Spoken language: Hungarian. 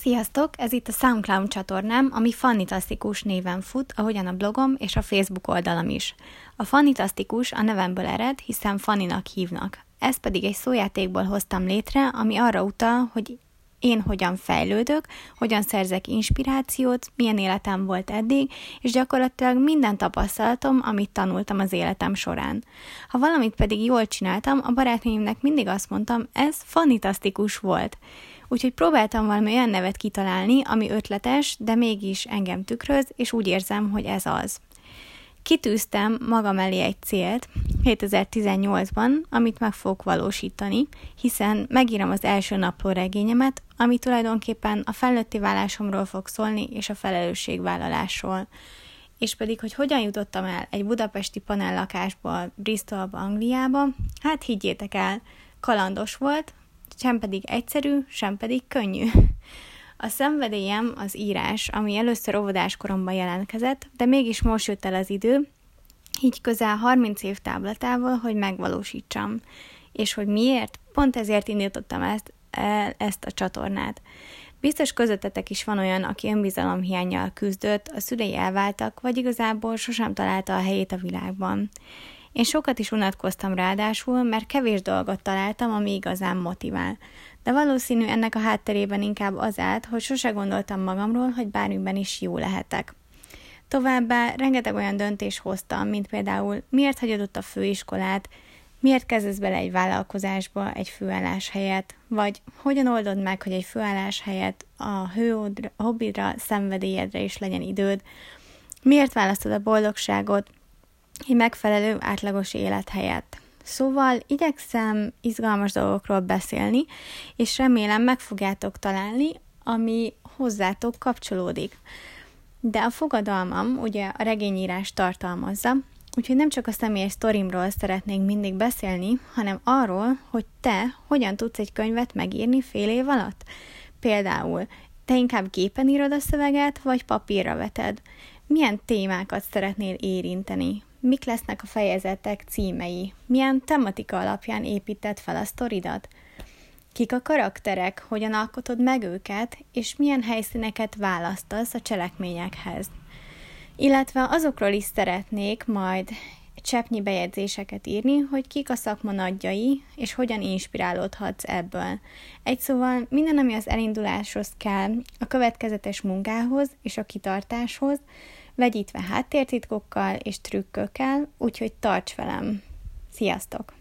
Sziasztok! Ez itt a SoundCloud csatornám, ami Fannitasztikus néven fut, ahogyan a blogom és a Facebook oldalam is. A Fannitasztikus a nevemből ered, hiszen Fanninak hívnak. Ezt pedig egy szójátékból hoztam létre, ami arra utal, hogy én hogyan fejlődök, hogyan szerzek inspirációt, milyen életem volt eddig, és gyakorlatilag minden tapasztalatom, amit tanultam az életem során. Ha valamit pedig jól csináltam, a barátnőimnek mindig azt mondtam, ez fantasztikus volt. Úgyhogy próbáltam valami olyan nevet kitalálni, ami ötletes, de mégis engem tükröz, és úgy érzem, hogy ez az. Kitűztem magam elé egy célt 2018-ban, amit meg fogok valósítani, hiszen megírom az első napló regényemet, ami tulajdonképpen a felnőtti válásomról fog szólni, és a felelősségvállalásról. És pedig, hogy hogyan jutottam el egy budapesti panellakásból Bristolba, Angliába, hát higgyétek el, kalandos volt, sem pedig egyszerű, sem pedig könnyű. A szenvedélyem az írás, ami először óvodáskoromban jelentkezett, de mégis most jött el az idő, így közel 30 év táblatával, hogy megvalósítsam. És hogy miért? Pont ezért indítottam ezt, ezt a csatornát. Biztos közöttetek is van olyan, aki önbizalomhiányjal küzdött, a szülei elváltak, vagy igazából sosem találta a helyét a világban. Én sokat is unatkoztam ráadásul, mert kevés dolgot találtam, ami igazán motivál. De valószínű ennek a hátterében inkább az állt, hogy sose gondoltam magamról, hogy bármiben is jó lehetek. Továbbá rengeteg olyan döntés hoztam, mint például miért hagyod ott a főiskolát, miért kezdesz bele egy vállalkozásba egy főállás helyett, vagy hogyan oldod meg, hogy egy főállás helyett a hőodra, hobbidra, szenvedélyedre is legyen időd, miért választod a boldogságot, egy megfelelő átlagos élet helyett. Szóval igyekszem izgalmas dolgokról beszélni, és remélem meg fogjátok találni, ami hozzátok kapcsolódik. De a fogadalmam ugye a regényírás tartalmazza, úgyhogy nem csak a személyes sztorimról szeretnék mindig beszélni, hanem arról, hogy te hogyan tudsz egy könyvet megírni fél év alatt. Például, te inkább gépen írod a szöveget, vagy papírra veted? Milyen témákat szeretnél érinteni? Mik lesznek a fejezetek címei? Milyen tematika alapján építed fel a sztoridat? Kik a karakterek, hogyan alkotod meg őket, és milyen helyszíneket választasz a cselekményekhez? Illetve azokról is szeretnék majd cseppnyi bejegyzéseket írni, hogy kik a szakma nagyjai, és hogyan inspirálódhatsz ebből. Egy szóval minden, ami az elinduláshoz kell, a következetes munkához és a kitartáshoz, vegyítve háttértitkokkal és trükkökkel, úgyhogy tarts velem! Sziasztok!